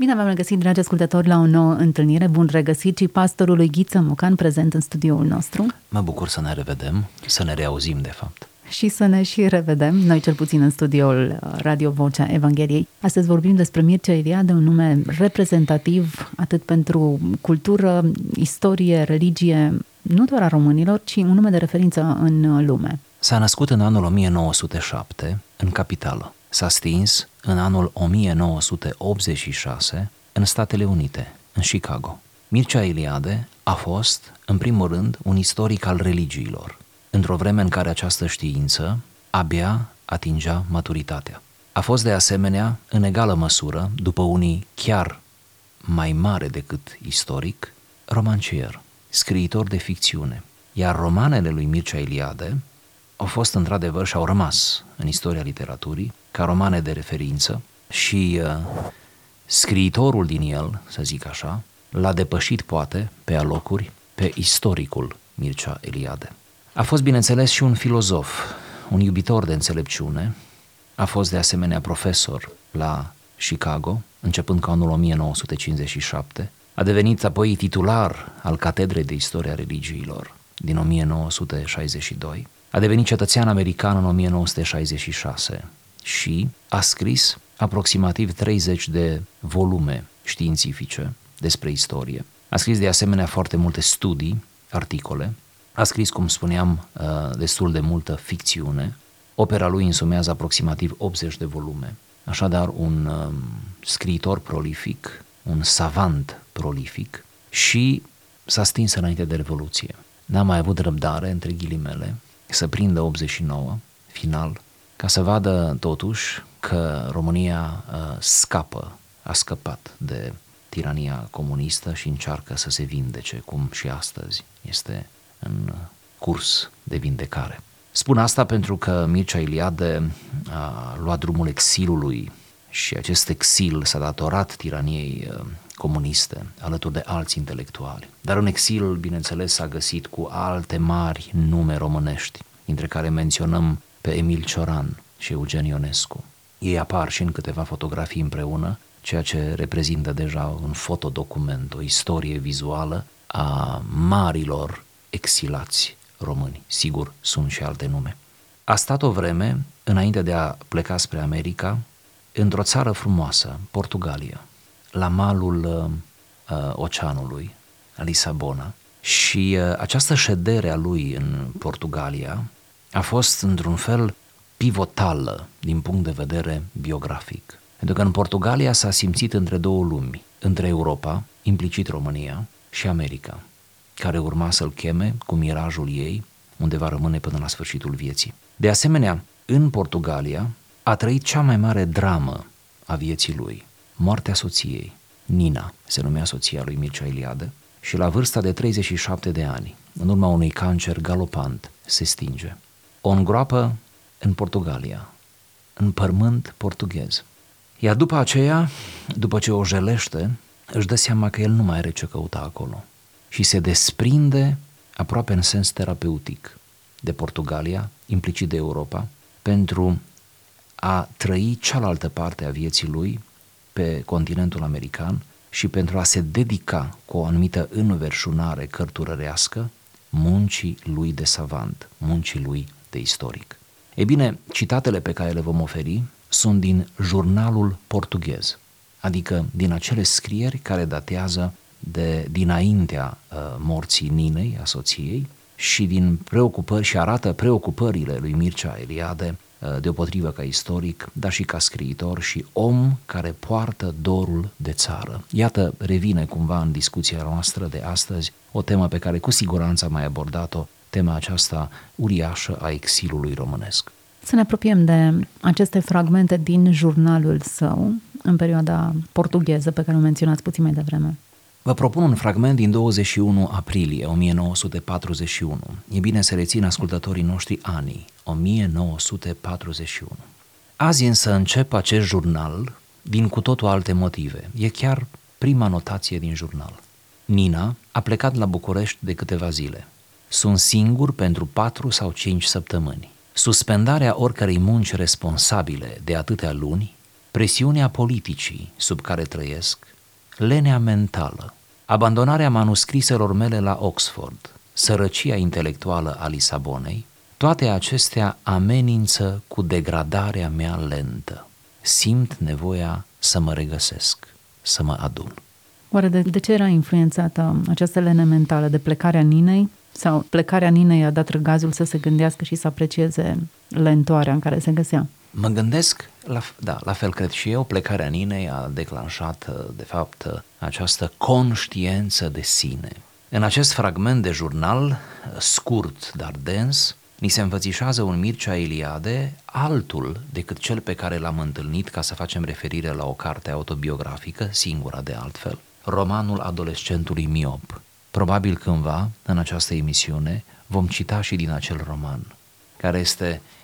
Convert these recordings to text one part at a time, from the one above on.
Bine v-am regăsit, dragi ascultători, la o nouă întâlnire. Bun regăsit și pastorului Ghiță Mocan prezent în studioul nostru Mă bucur să ne revedem, să ne reauzim de fapt. și să ne și revedem, noi cel puțin în studioul uh, Radio Vocea Evangheliei. Astăzi vorbim despre Mircea Eliade, un nume reprezentativ atât pentru cultură, istorie, religie, nu doar a românilor, ci un nume de referință în uh, lume. S-a născut în anul 1907 în capitală. S-a stins în anul 1986 în Statele Unite, în Chicago. Mircea Eliade a fost, în primul rând, un istoric al religiilor, într-o vreme în care această știință abia atingea maturitatea. A fost de asemenea, în egală măsură, după unii chiar mai mare decât istoric, romancier, scriitor de ficțiune. Iar romanele lui Mircea Eliade au fost într-adevăr și au rămas în istoria literaturii ca romane de referință și uh, scriitorul din el, să zic așa, l-a depășit poate pe alocuri pe istoricul Mircea Eliade. A fost bineînțeles și un filozof, un iubitor de înțelepciune, a fost de asemenea profesor la Chicago, începând cu anul 1957, a devenit apoi titular al Catedrei de Istoria Religiilor din 1962, a devenit cetățean american în 1966 și a scris aproximativ 30 de volume științifice despre istorie. A scris de asemenea foarte multe studii, articole, a scris, cum spuneam, uh, destul de multă ficțiune. Opera lui însumează aproximativ 80 de volume. Așadar, un um, scriitor prolific, un savant prolific și s-a stins înainte de Revoluție. N-a mai avut răbdare, între ghilimele, să prindă 89, final, ca să vadă totuși că România uh, scapă, a scăpat de tirania comunistă și încearcă să se vindece, cum și astăzi este în curs de vindecare. Spun asta pentru că Mircea Iliade a luat drumul exilului și acest exil s-a datorat tiraniei uh, comuniste, alături de alți intelectuali. Dar în exil, bineînțeles, s-a găsit cu alte mari nume românești, dintre care menționăm pe Emil Cioran și Eugen Ionescu. Ei apar și în câteva fotografii împreună, ceea ce reprezintă deja un fotodocument, o istorie vizuală a marilor exilați români. Sigur, sunt și alte nume. A stat o vreme, înainte de a pleca spre America, într-o țară frumoasă, Portugalia, la malul uh, uh, oceanului, Lisabona. Și uh, această ședere a lui în Portugalia a fost, într-un fel, pivotală din punct de vedere biografic. Pentru că în Portugalia s-a simțit între două lumi, între Europa, implicit România, și America, care urma să-l cheme cu mirajul ei, unde va rămâne până la sfârșitul vieții. De asemenea, în Portugalia a trăit cea mai mare dramă a vieții lui, moartea soției. Nina se numea soția lui Mircea Eliade și la vârsta de 37 de ani, în urma unui cancer galopant, se stinge. O îngroapă în Portugalia, în pământ portughez. Iar după aceea, după ce o jelește, își dă seama că el nu mai are ce căuta acolo și se desprinde aproape în sens terapeutic de Portugalia, implicit de Europa, pentru a trăi cealaltă parte a vieții lui pe continentul american și pentru a se dedica cu o anumită înverșunare cărturărească muncii lui de savant, muncii lui de istoric. Ei bine, citatele pe care le vom oferi sunt din jurnalul portughez, adică din acele scrieri care datează de dinaintea uh, morții Ninei, a soției, și din preocupări și arată preocupările lui Mircea Eliade uh, deopotrivă ca istoric, dar și ca scriitor și om care poartă dorul de țară. Iată, revine cumva în discuția noastră de astăzi o temă pe care cu siguranță am mai abordat-o, tema aceasta uriașă a exilului românesc. Să ne apropiem de aceste fragmente din jurnalul său, în perioada portugheză pe care o menționați puțin mai devreme. Vă propun un fragment din 21 aprilie 1941. E bine să rețin ascultătorii noștri anii, 1941. Azi însă încep acest jurnal din cu totul alte motive. E chiar prima notație din jurnal. Nina a plecat la București de câteva zile. Sunt singur pentru patru sau cinci săptămâni. Suspendarea oricărei munci responsabile de atâtea luni, presiunea politicii sub care trăiesc, lenea mentală, abandonarea manuscriselor mele la Oxford, sărăcia intelectuală a Lisabonei, toate acestea amenință cu degradarea mea lentă. Simt nevoia să mă regăsesc, să mă adun. Oare de, de ce era influențată această lene mentală? De plecarea Ninei? Sau plecarea Ninei a dat răgazul să se gândească și să aprecieze lentoarea în care se găsea? Mă gândesc, la, da, la fel cred și eu, plecarea Ninei a declanșat, de fapt, această conștiență de sine. În acest fragment de jurnal, scurt, dar dens, ni se învățișează un Mircea Eliade altul decât cel pe care l-am întâlnit ca să facem referire la o carte autobiografică, singura de altfel, romanul adolescentului miop. Probabil cândva, în această emisiune, vom cita și din acel roman, care este uh,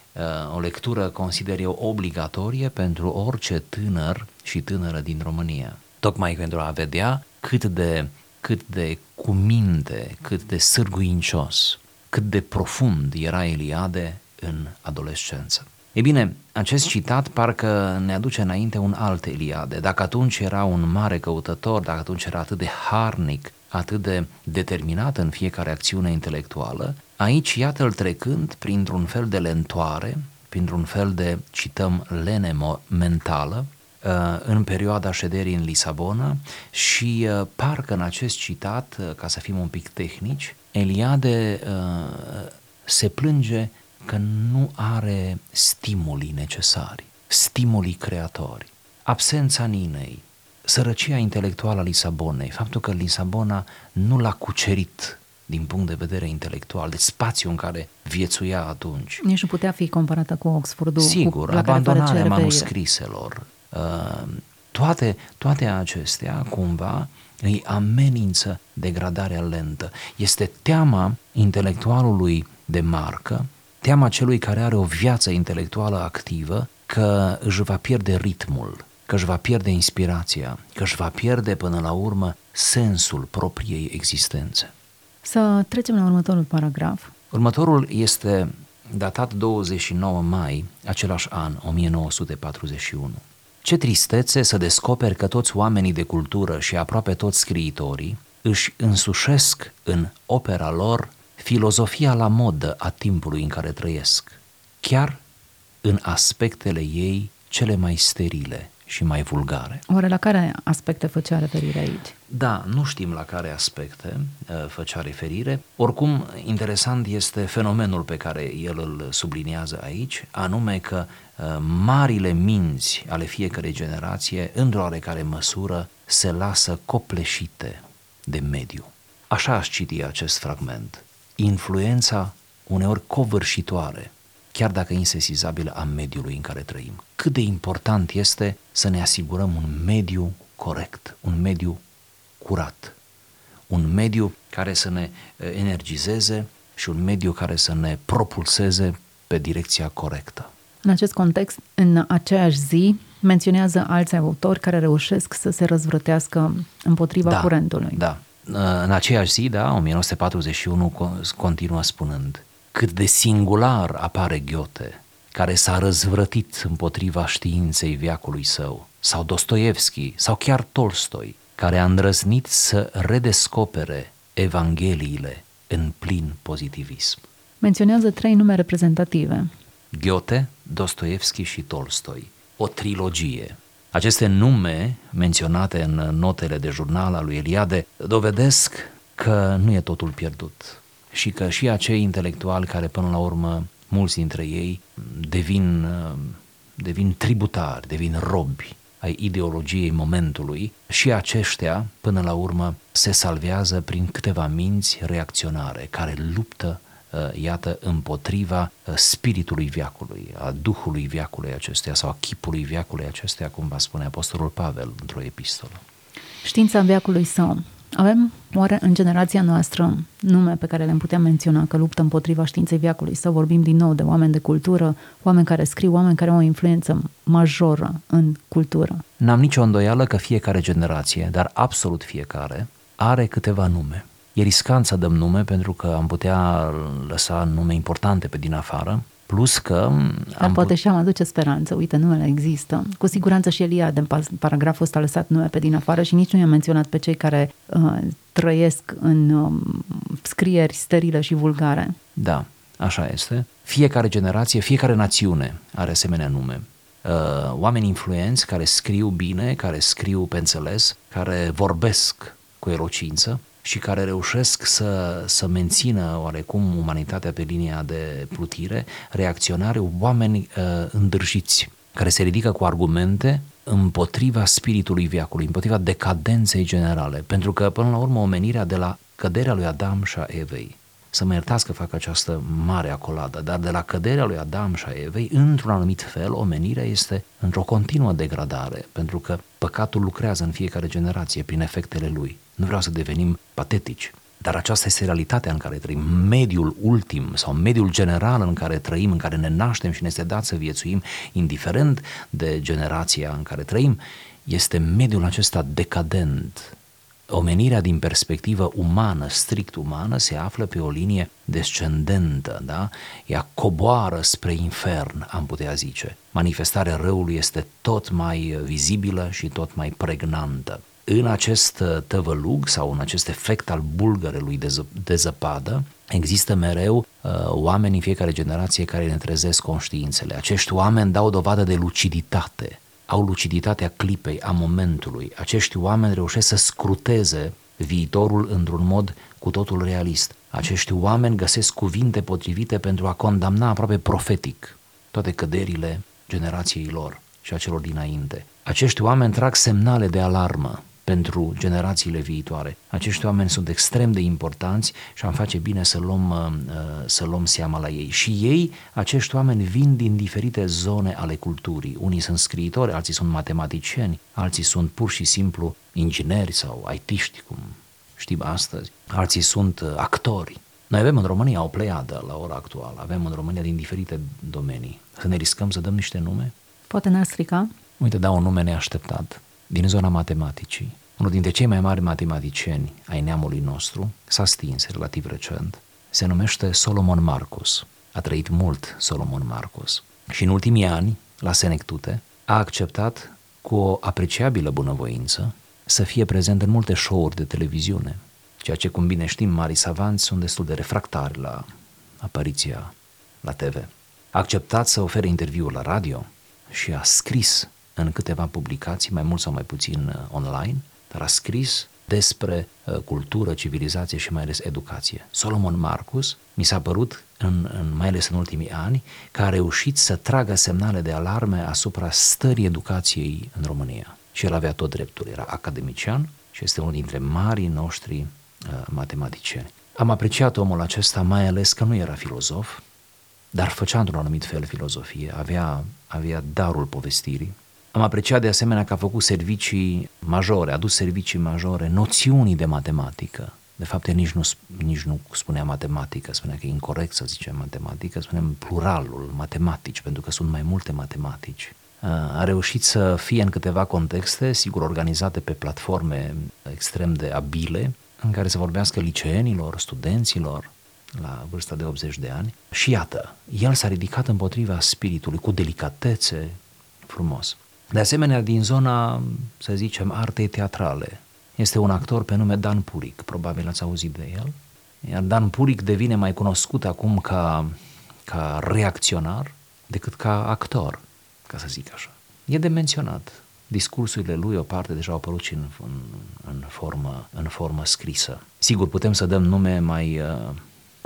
o lectură, consider eu, obligatorie pentru orice tânăr și tânără din România. Tocmai pentru a vedea cât de, cât de cuminte, cât de sârguincios, cât de profund era Eliade în adolescență. E bine, acest citat parcă ne aduce înainte un alt Eliade. Dacă atunci era un mare căutător, dacă atunci era atât de harnic, atât de determinat în fiecare acțiune intelectuală, aici iată-l trecând printr-un fel de lentoare, printr-un fel de, cităm, lene mentală, uh, în perioada șederii în Lisabona și uh, parcă în acest citat, uh, ca să fim un pic tehnici, Eliade se plânge că nu are stimulii necesari, stimulii creatori. Absența Ninei, sărăcia intelectuală a Lisabonei, faptul că Lisabona nu l-a cucerit din punct de vedere intelectual, de spațiu în care viețuia atunci. Nici nu putea fi comparată cu Oxfordul. Sigur, cu, la abandonarea manuscriselor, uh, toate, toate acestea cumva îi amenință degradarea lentă. Este teama intelectualului de marcă, teama celui care are o viață intelectuală activă că își va pierde ritmul, că își va pierde inspirația, că își va pierde până la urmă sensul propriei existențe. Să trecem la următorul paragraf. Următorul este datat 29 mai, același an, 1941. Ce tristețe să descoperi că toți oamenii de cultură și aproape toți scriitorii își însușesc în opera lor filozofia la modă a timpului în care trăiesc, chiar în aspectele ei cele mai sterile și mai vulgare. Oare la care aspecte făcea referire aici? Da, nu știm la care aspecte uh, făcea referire. Oricum, interesant este fenomenul pe care el îl subliniază aici, anume că uh, marile minți ale fiecărei generație, într-o oarecare măsură, se lasă copleșite de mediu. Așa aș citi acest fragment. Influența uneori covârșitoare chiar dacă insesizabilă, a mediului în care trăim. Cât de important este să ne asigurăm un mediu corect, un mediu curat, un mediu care să ne eh, energizeze și un mediu care să ne propulseze pe direcția corectă. În acest context, în aceeași zi, menționează alți autori care reușesc să se răzvrătească împotriva da, curentului. Da, în aceeași zi, da, 1941, continuă spunând cât de singular apare Ghiote, care s-a răzvrătit împotriva științei viacului său, sau Dostoevski, sau chiar Tolstoi, care a îndrăznit să redescopere Evangheliile în plin pozitivism. Menționează trei nume reprezentative. Ghiote, Dostoevski și Tolstoi. O trilogie. Aceste nume menționate în notele de jurnal al lui Eliade dovedesc că nu e totul pierdut și că și acei intelectuali care până la urmă mulți dintre ei devin, devin tributari, devin robi ai ideologiei momentului și aceștia până la urmă se salvează prin câteva minți reacționare care luptă uh, iată, împotriva uh, spiritului viacului, a duhului viacului acestuia sau a chipului viacului acestuia, cum va spune Apostolul Pavel într-o epistolă. Știința viacului său Avem, oare, în generația noastră nume pe care le-am putea menționa că luptă împotriva științei viacului? Să vorbim din nou de oameni de cultură, oameni care scriu, oameni care au o influență majoră în cultură. N-am nicio îndoială că fiecare generație, dar absolut fiecare, are câteva nume. E riscant să dăm nume pentru că am putea lăsa nume importante pe din afară, plus că... Dar am poate put... și am aduce speranță, uite, numele există. Cu siguranță și Elia, în paragraful ăsta, a lăsat nume pe din afară și nici nu i-a menționat pe cei care uh, trăiesc în uh, scrieri sterile și vulgare. Da, așa este. Fiecare generație, fiecare națiune are asemenea nume. Uh, oameni influenți care scriu bine, care scriu pe înțeles, care vorbesc cu elocință și care reușesc să, să mențină oarecum umanitatea pe linia de plutire, reacționare, oameni uh, îndrăjiți, care se ridică cu argumente împotriva spiritului viacului, împotriva decadenței generale, pentru că până la urmă omenirea de la căderea lui Adam și a Evei să mă iertați că fac această mare acoladă, dar de la căderea lui Adam și a Evei, într-un anumit fel, omenirea este într-o continuă degradare, pentru că păcatul lucrează în fiecare generație prin efectele lui. Nu vreau să devenim patetici, dar aceasta este realitatea în care trăim, mediul ultim sau mediul general în care trăim, în care ne naștem și ne este dat să viețuim, indiferent de generația în care trăim, este mediul acesta decadent, omenirea din perspectivă umană, strict umană, se află pe o linie descendentă, da? Ea coboară spre infern, am putea zice. Manifestarea răului este tot mai vizibilă și tot mai pregnantă. În acest tăvălug sau în acest efect al bulgărelui de, ză- de zăpadă, există mereu uh, oameni în fiecare generație care ne trezesc conștiințele. Acești oameni dau dovadă de luciditate, au luciditatea clipei, a momentului. Acești oameni reușesc să scruteze viitorul într-un mod cu totul realist. Acești oameni găsesc cuvinte potrivite pentru a condamna aproape profetic toate căderile generației lor și a celor dinainte. Acești oameni trag semnale de alarmă pentru generațiile viitoare. Acești oameni sunt extrem de importanți și am face bine să luăm, uh, să luăm seama la ei. Și ei, acești oameni, vin din diferite zone ale culturii. Unii sunt scriitori, alții sunt matematicieni, alții sunt pur și simplu ingineri sau aitiști, cum știm astăzi, alții sunt uh, actori. Noi avem în România o pleiadă la ora actuală, avem în România din diferite domenii. Să ne riscăm să dăm niște nume? Poate ne-ar strica? Uite, dau un nume neașteptat din zona matematicii. Unul dintre cei mai mari matematicieni ai neamului nostru s-a stins relativ recent. Se numește Solomon Marcus. A trăit mult Solomon Marcus. Și în ultimii ani, la Senectute, a acceptat cu o apreciabilă bunăvoință să fie prezent în multe show-uri de televiziune, ceea ce, cum bine știm, mari savanți sunt destul de refractari la apariția la TV. A acceptat să ofere interviuri la radio și a scris în câteva publicații, mai mult sau mai puțin uh, online, dar a scris despre uh, cultură, civilizație și mai ales educație. Solomon Marcus mi s-a părut, în, în, mai ales în ultimii ani, că a reușit să tragă semnale de alarme asupra stării educației în România. Și el avea tot dreptul, era academician și este unul dintre marii noștri uh, matematicieni. Am apreciat omul acesta mai ales că nu era filozof, dar făcea într-un anumit fel filozofie, avea, avea darul povestirii, am apreciat de asemenea că a făcut servicii majore, a adus servicii majore, noțiunii de matematică. De fapt, el nici nu, nici nu spunea matematică, spunea că e incorrect să zicem matematică, spunem pluralul, matematici, pentru că sunt mai multe matematici. A reușit să fie în câteva contexte, sigur organizate pe platforme extrem de abile, în care să vorbească liceenilor, studenților, la vârsta de 80 de ani. Și iată, el s-a ridicat împotriva spiritului cu delicatețe frumos. De asemenea, din zona, să zicem, artei teatrale, este un actor pe nume Dan Puric, probabil ați auzit de el. Iar Dan Puric devine mai cunoscut acum ca, ca reacționar decât ca actor, ca să zic așa. E de menționat. Discursurile lui, o parte deja au apărut și în, în, în, formă, în formă scrisă. Sigur, putem să dăm nume mai, uh,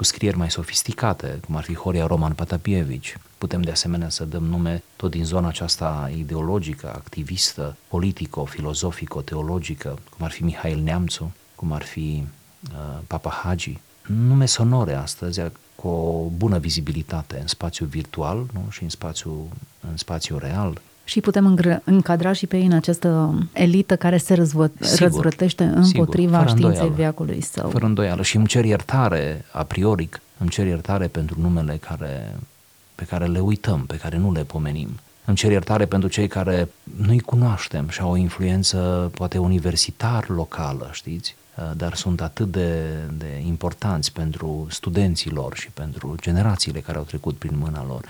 cu scrieri mai sofisticate, cum ar fi Horia Roman Patapievici, Putem de asemenea să dăm nume tot din zona aceasta ideologică, activistă, politico, filozofico, teologică, cum ar fi Mihail Neamțu, cum ar fi uh, Papa Hagi. Nume sonore astăzi cu o bună vizibilitate în spațiu virtual nu? și în spațiu, în spațiu real. Și putem îngr- încadra și pe ei în această elită care se răzvă- Sigur, răzvrătește împotriva sigur, fără științei îndoială. veacului său. Fără îndoială și îmi cer iertare a priori, îmi cer iertare pentru numele care, pe care le uităm, pe care nu le pomenim. Îmi cer iertare pentru cei care nu-i cunoaștem și au o influență poate universitar locală, știți? Uh, Dar sunt atât de, de importanți pentru studenții lor și pentru generațiile care au trecut prin mâna lor.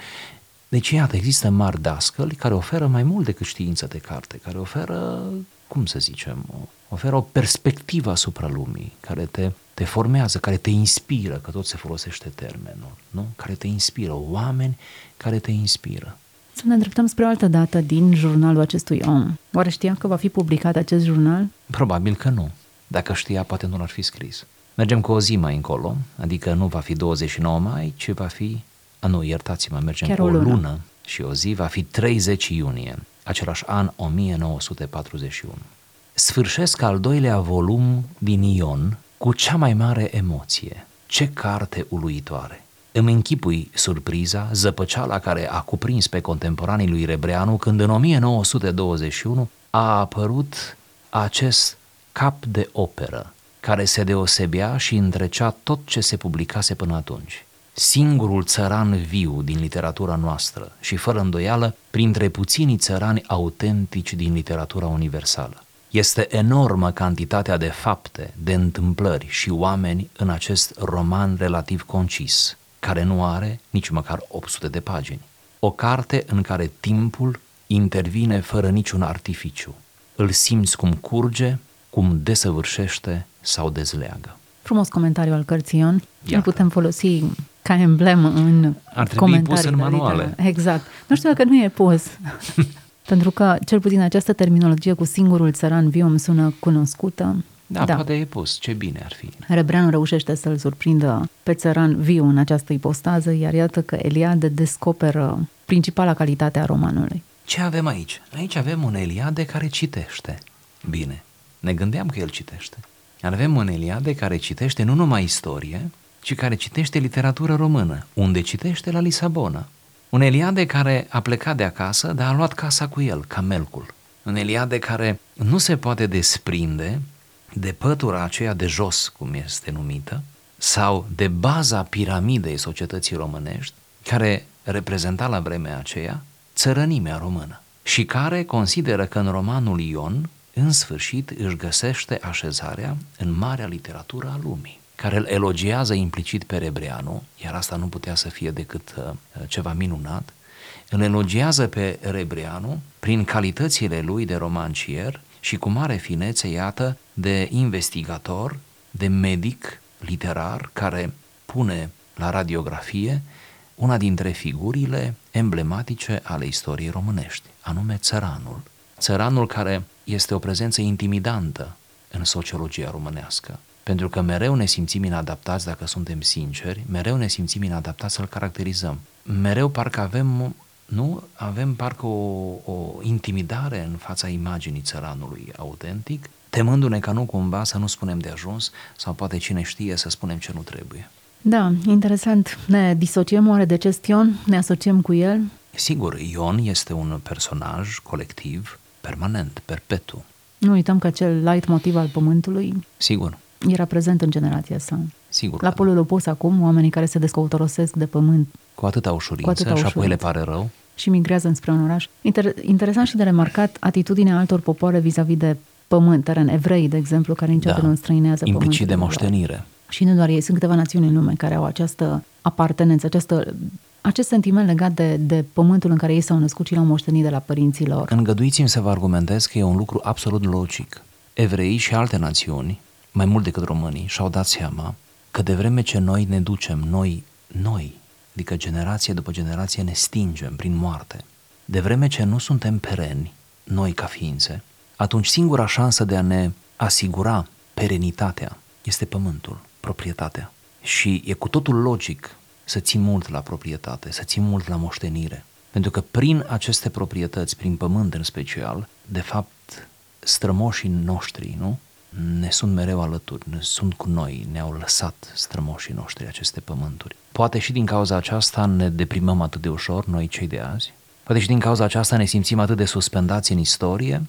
Deci, iată, există mari dascăli care oferă mai mult decât știință de carte, care oferă, cum să zicem, o, oferă o perspectivă asupra lumii, care te, te formează, care te inspiră, că tot se folosește termenul, nu? Care te inspiră, oameni care te inspiră. Să ne îndreptăm spre o altă dată din jurnalul acestui om. Oare știa că va fi publicat acest jurnal? Probabil că nu. Dacă știa, poate nu l-ar fi scris. Mergem cu o zi mai încolo, adică nu va fi 29 mai, ci va fi, a nu, iertați-mă, mergem Chiar cu o o lună. lună și o zi, va fi 30 iunie, același an 1941. Sfârșesc al doilea volum din Ion cu cea mai mare emoție. Ce carte uluitoare! Îmi închipui surpriza, zăpăceala care a cuprins pe contemporanii lui Rebreanu când în 1921 a apărut acest cap de operă care se deosebea și întrecea tot ce se publicase până atunci. Singurul țăran viu din literatura noastră și fără îndoială printre puținii țărani autentici din literatura universală. Este enormă cantitatea de fapte, de întâmplări și oameni în acest roman relativ concis, care nu are nici măcar 800 de pagini. O carte în care timpul intervine fără niciun artificiu. Îl simți cum curge, cum desăvârșește sau dezleagă. Frumos comentariu al cărții Ion. Îl Iată. putem folosi ca emblemă în Ar trebui comentarii pus în de manuale. literatură. Exact. Nu știu dacă nu e pus. Pentru că, cel puțin această terminologie cu singurul țăran viu îmi sună cunoscută. Da, da, poate e pus, ce bine ar fi. Rebreanu reușește să-l surprindă pe țăran viu în această ipostază, iar iată că Eliade descoperă principala calitate a romanului. Ce avem aici? Aici avem un Eliade care citește. Bine, ne gândeam că el citește. Avem un Eliade care citește nu numai istorie, ci care citește literatură română, unde citește la Lisabona. Un Eliade care a plecat de acasă, dar a luat casa cu el, camelcul. Un Eliade care nu se poate desprinde de pătura aceea de jos, cum este numită, sau de baza piramidei societății românești, care reprezenta la vremea aceea țărănimea română și care consideră că în romanul Ion, în sfârșit, își găsește așezarea în marea literatură a lumii, care îl elogiază implicit pe Rebreanu, iar asta nu putea să fie decât uh, ceva minunat, îl elogiază pe Rebreanu prin calitățile lui de romancier și cu mare finețe, iată, de investigator, de medic literar care pune la radiografie una dintre figurile emblematice ale istoriei românești, anume țăranul. Țăranul care este o prezență intimidantă în sociologia românească, pentru că mereu ne simțim inadaptați dacă suntem sinceri, mereu ne simțim inadaptați să-l caracterizăm. Mereu parcă avem, nu, avem parcă o, o intimidare în fața imaginii țăranului autentic, temându-ne ca nu cumva să nu spunem de ajuns sau poate cine știe să spunem ce nu trebuie. Da, interesant. Ne disociem oare de acest Ion? Ne asociem cu el? Sigur, Ion este un personaj colectiv permanent, perpetu. Nu uităm că acel light motiv al pământului Sigur, era prezent în generația sa. sigur. La că polul opus acum, oamenii care se descăutorosesc de pământ Cu atâta ușurință Cu atâta și apoi le ușurință. pare rău. și migrează înspre un oraș. Inter- interesant și de remarcat atitudinea altor popoare vis-a-vis de pământ, teren, evrei, de exemplu, care niciodată Da. nu înstrăinează Implicit de pământul lor. moștenire. Și nu doar ei, sunt câteva națiuni în lume care au această apartenență, această, acest sentiment legat de, de pământul în care ei s-au născut și l-au moștenit de la părinții lor. Îngăduiți-mi să vă argumentez că e un lucru absolut logic. Evreii și alte națiuni, mai mult decât românii, și-au dat seama că de vreme ce noi ne ducem, noi, noi, adică generație după generație ne stingem prin moarte, de vreme ce nu suntem pereni, noi ca ființe, atunci singura șansă de a ne asigura perenitatea este pământul, proprietatea. Și e cu totul logic să ții mult la proprietate, să ții mult la moștenire. Pentru că prin aceste proprietăți, prin pământ în special, de fapt, strămoșii noștri, nu? Ne sunt mereu alături, ne sunt cu noi, ne-au lăsat strămoșii noștri aceste pământuri. Poate și din cauza aceasta ne deprimăm atât de ușor, noi cei de azi? Poate și din cauza aceasta ne simțim atât de suspendați în istorie,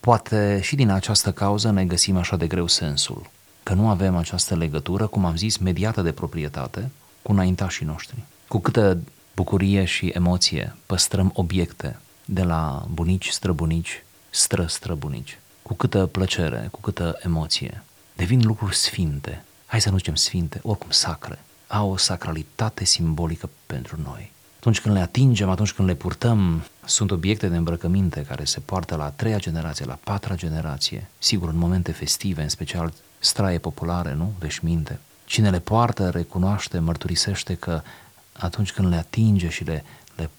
poate și din această cauză ne găsim așa de greu sensul, că nu avem această legătură, cum am zis, mediată de proprietate cu înaintașii noștri. Cu câtă bucurie și emoție păstrăm obiecte de la bunici, străbunici, stră-străbunici. Cu câtă plăcere, cu câtă emoție. Devin lucruri sfinte. Hai să nu zicem sfinte, oricum sacre. Au o sacralitate simbolică pentru noi. Atunci când le atingem, atunci când le purtăm, sunt obiecte de îmbrăcăminte care se poartă la a treia generație, la a patra generație, sigur în momente festive, în special straie populare, nu? Veșminte. Cine le poartă recunoaște, mărturisește că atunci când le atinge și le, le,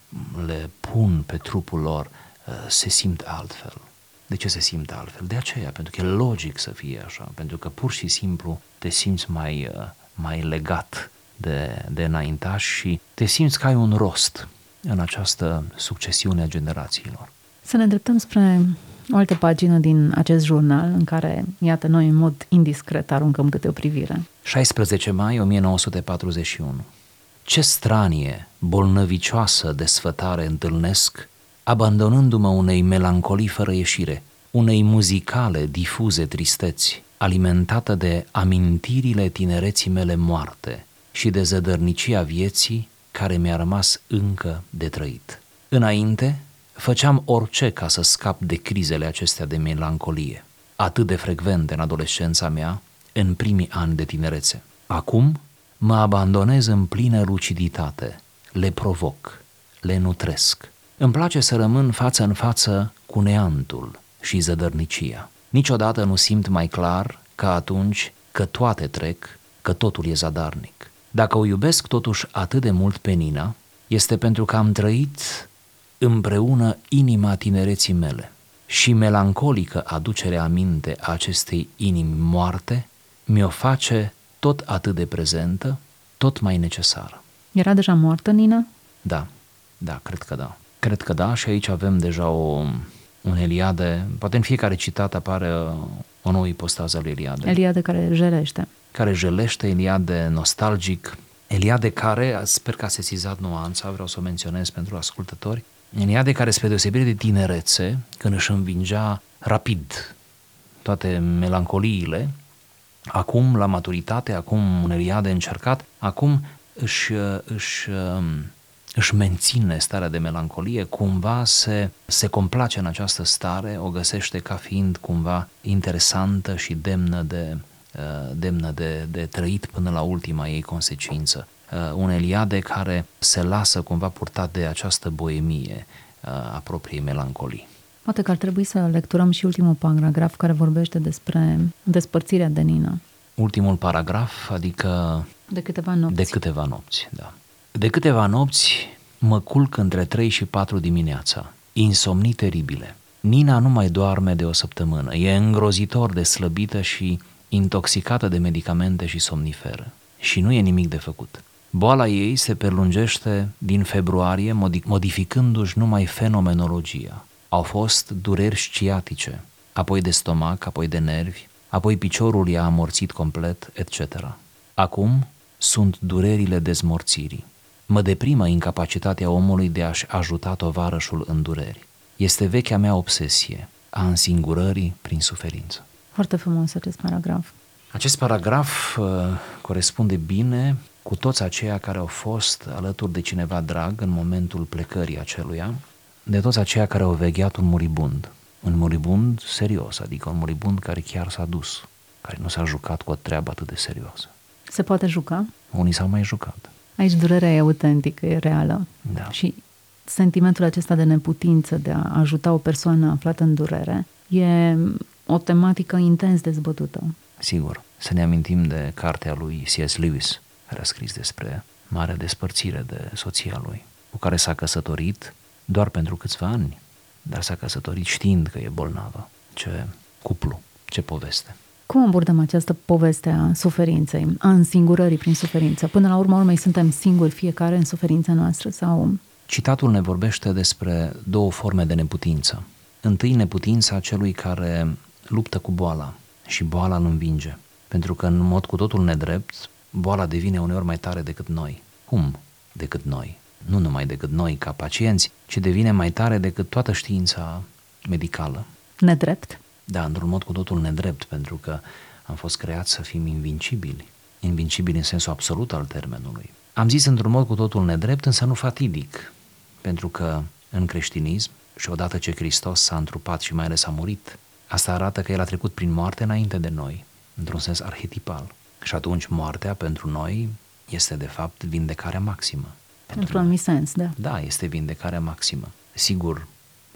le pun pe trupul lor, uh, se simt altfel. De ce se simt altfel? De aceea, pentru că e logic să fie așa, pentru că pur și simplu te simți mai, uh, mai legat de, de înaintaș și te simți că ai un rost în această succesiune a generațiilor. Să ne îndreptăm spre o altă pagină din acest jurnal în care, iată, noi în mod indiscret aruncăm câte o privire. 16 mai 1941 Ce stranie, bolnăvicioasă desfătare întâlnesc, abandonându-mă unei melancolii fără ieșire, unei muzicale difuze tristeți, alimentată de amintirile tinereții mele moarte și de zădărnicia vieții care mi-a rămas încă de trăit. Înainte, făceam orice ca să scap de crizele acestea de melancolie, atât de frecvente în adolescența mea, în primii ani de tinerețe. Acum mă abandonez în plină luciditate, le provoc, le nutresc. Îmi place să rămân față în față cu neantul și zădărnicia. Niciodată nu simt mai clar ca atunci că toate trec, că totul e zadarnic. Dacă o iubesc totuși atât de mult pe Nina, este pentru că am trăit împreună inima tinereții mele și melancolică aducerea aminte a acestei inimi moarte mi-o face tot atât de prezentă, tot mai necesară. Era deja moartă, Nina? Da, da, cred că da. Cred că da și aici avem deja o, un Eliade, poate în fiecare citat apare o nouă ipostază lui Eliade. Eliade care jelește. Care jelește, Eliade nostalgic, Eliade care, sper că a sesizat nuanța, vreau să o menționez pentru ascultători, Eliade care, spre deosebire de tinerețe, când își învingea rapid toate melancoliile, acum, la maturitate, acum un Eliade încercat, acum își, își, își menține starea de melancolie, cumva se, se complace în această stare, o găsește ca fiind cumva interesantă și demnă de, demnă de, de trăit până la ultima ei consecință. Uh, un Eliade care se lasă cumva purtat de această boemie uh, a propriei melancolii. Poate că ar trebui să lecturăm și ultimul paragraf care vorbește despre despărțirea de Nina. Ultimul paragraf, adică... De câteva nopți. De câteva nopți, da. De câteva nopți mă culc între 3 și 4 dimineața. Insomnii teribile. Nina nu mai doarme de o săptămână. E îngrozitor de slăbită și intoxicată de medicamente și somnifere. Și nu e nimic de făcut. Boala ei se prelungește din februarie, modificându-și numai fenomenologia. Au fost dureri sciatice, apoi de stomac, apoi de nervi, apoi piciorul i-a amorțit complet, etc. Acum sunt durerile dezmorțirii. Mă deprimă incapacitatea omului de a-și ajuta tovarășul în dureri. Este vechea mea obsesie a însingurării prin suferință. Foarte frumos acest paragraf. Acest paragraf uh, corespunde bine cu toți aceia care au fost alături de cineva drag în momentul plecării aceluia, de toți aceia care au vegheat un muribund, un muribund serios, adică un muribund care chiar s-a dus, care nu s-a jucat cu o treabă atât de serioasă. Se poate juca? Unii s-au mai jucat. Aici durerea e autentică, e reală. Da. Și sentimentul acesta de neputință de a ajuta o persoană aflată în durere e o tematică intens dezbătută. Sigur. Să ne amintim de cartea lui C.S. Lewis, care a scris despre marea despărțire de soția lui, cu care s-a căsătorit doar pentru câțiva ani, dar s-a căsătorit știind că e bolnavă. Ce cuplu, ce poveste. Cum abordăm această poveste a suferinței, a însingurării prin suferință? Până la urmă urmei suntem singuri fiecare în suferința noastră sau... Citatul ne vorbește despre două forme de neputință. Întâi neputința celui care luptă cu boala și boala îl învinge. Pentru că în mod cu totul nedrept, boala devine uneori mai tare decât noi. Cum decât noi? nu numai decât noi ca pacienți, ci devine mai tare decât toată știința medicală. Nedrept? Da, într-un mod cu totul nedrept, pentru că am fost creați să fim invincibili. Invincibili în sensul absolut al termenului. Am zis într-un mod cu totul nedrept, însă nu fatidic, pentru că în creștinism, și odată ce Hristos s-a întrupat și mai ales a murit, asta arată că El a trecut prin moarte înainte de noi, într-un sens arhetipal. Și atunci moartea pentru noi este de fapt vindecarea maximă. Într-un anumit sens, da. Da, este vindecarea maximă. Sigur,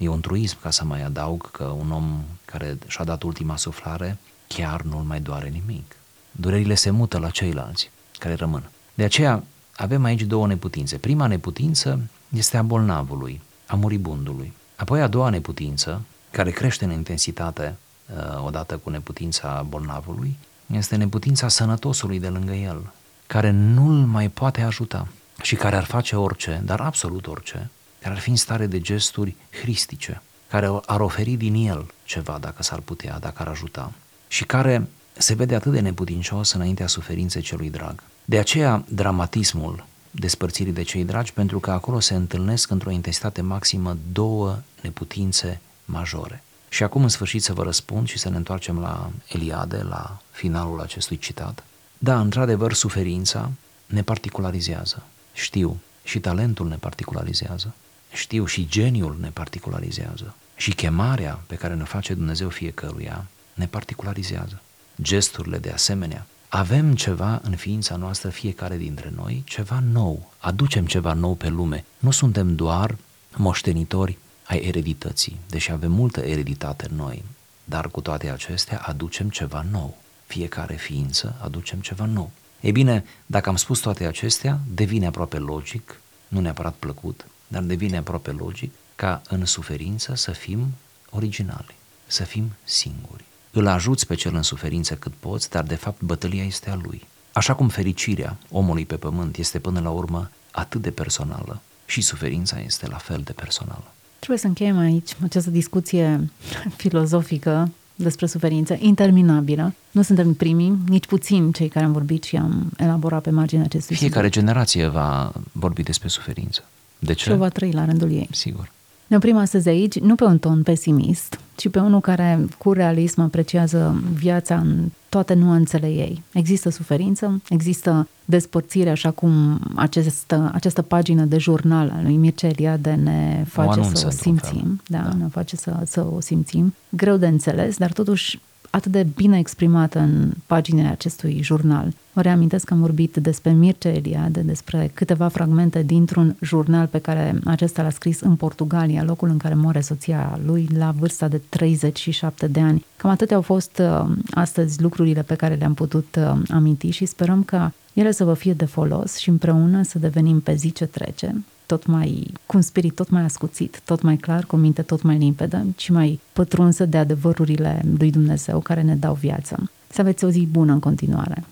e un truism ca să mai adaug că un om care și-a dat ultima suflare chiar nu-l mai doare nimic. Durerile se mută la ceilalți care rămân. De aceea avem aici două neputințe. Prima neputință este a bolnavului, a muribundului. Apoi a doua neputință, care crește în intensitate uh, odată cu neputința bolnavului, este neputința sănătosului de lângă el, care nu-l mai poate ajuta și care ar face orice, dar absolut orice, care ar fi în stare de gesturi hristice, care ar oferi din el ceva dacă s-ar putea, dacă ar ajuta și care se vede atât de neputincios înaintea suferinței celui drag. De aceea, dramatismul despărțirii de cei dragi, pentru că acolo se întâlnesc într-o intensitate maximă două neputințe majore. Și acum, în sfârșit, să vă răspund și să ne întoarcem la Eliade, la finalul acestui citat. Da, într-adevăr, suferința ne particularizează. Știu, și talentul ne particularizează. Știu, și geniul ne particularizează. Și chemarea pe care ne face Dumnezeu fiecăruia ne particularizează. Gesturile de asemenea. Avem ceva în ființa noastră, fiecare dintre noi, ceva nou. Aducem ceva nou pe lume. Nu suntem doar moștenitori ai eredității, deși avem multă ereditate în noi, dar cu toate acestea aducem ceva nou. Fiecare ființă aducem ceva nou. Ei bine, dacă am spus toate acestea, devine aproape logic, nu neapărat plăcut, dar devine aproape logic ca în suferință să fim originali, să fim singuri. Îl ajuți pe cel în suferință cât poți, dar de fapt bătălia este a lui. Așa cum fericirea omului pe pământ este până la urmă atât de personală, și suferința este la fel de personală. Trebuie să încheiem aici această discuție filozofică despre suferință interminabilă. Nu suntem primii, nici puțin cei care am vorbit și am elaborat pe marginea acestui Fiecare subiect. generație va vorbi despre suferință. De ce? Și o va trăi la rândul ei. Sigur. Ne oprim astăzi aici, nu pe un ton pesimist, ci pe unul care cu realism apreciază viața în toate nuanțele ei. Există suferință, există despărțire, așa cum această, această pagină de jurnal al lui Mircea Eliade ne face o să o simțim. Da, da, ne face să, să o simțim. Greu de înțeles, dar totuși atât de bine exprimată în paginile acestui jurnal. Vă reamintesc că am vorbit despre Mircea Eliade, despre câteva fragmente dintr-un jurnal pe care acesta l-a scris în Portugalia, locul în care moare soția lui la vârsta de 37 de ani. Cam atâtea au fost uh, astăzi lucrurile pe care le-am putut uh, aminti și sperăm că ele să vă fie de folos și împreună să devenim pe zi ce trece tot mai, cu un spirit tot mai ascuțit, tot mai clar, cu o minte tot mai limpedă și mai pătrunsă de adevărurile lui Dumnezeu care ne dau viață. Să aveți o zi bună în continuare!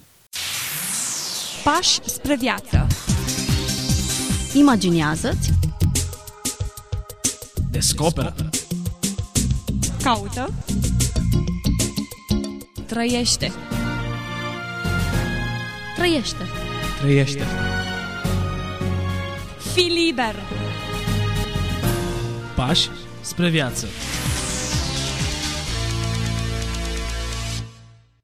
Pași spre viață. Imaginează-ți. Descoperă. Caută. Trăiește. Trăiește. Trăiește Fii liber. Pași spre viață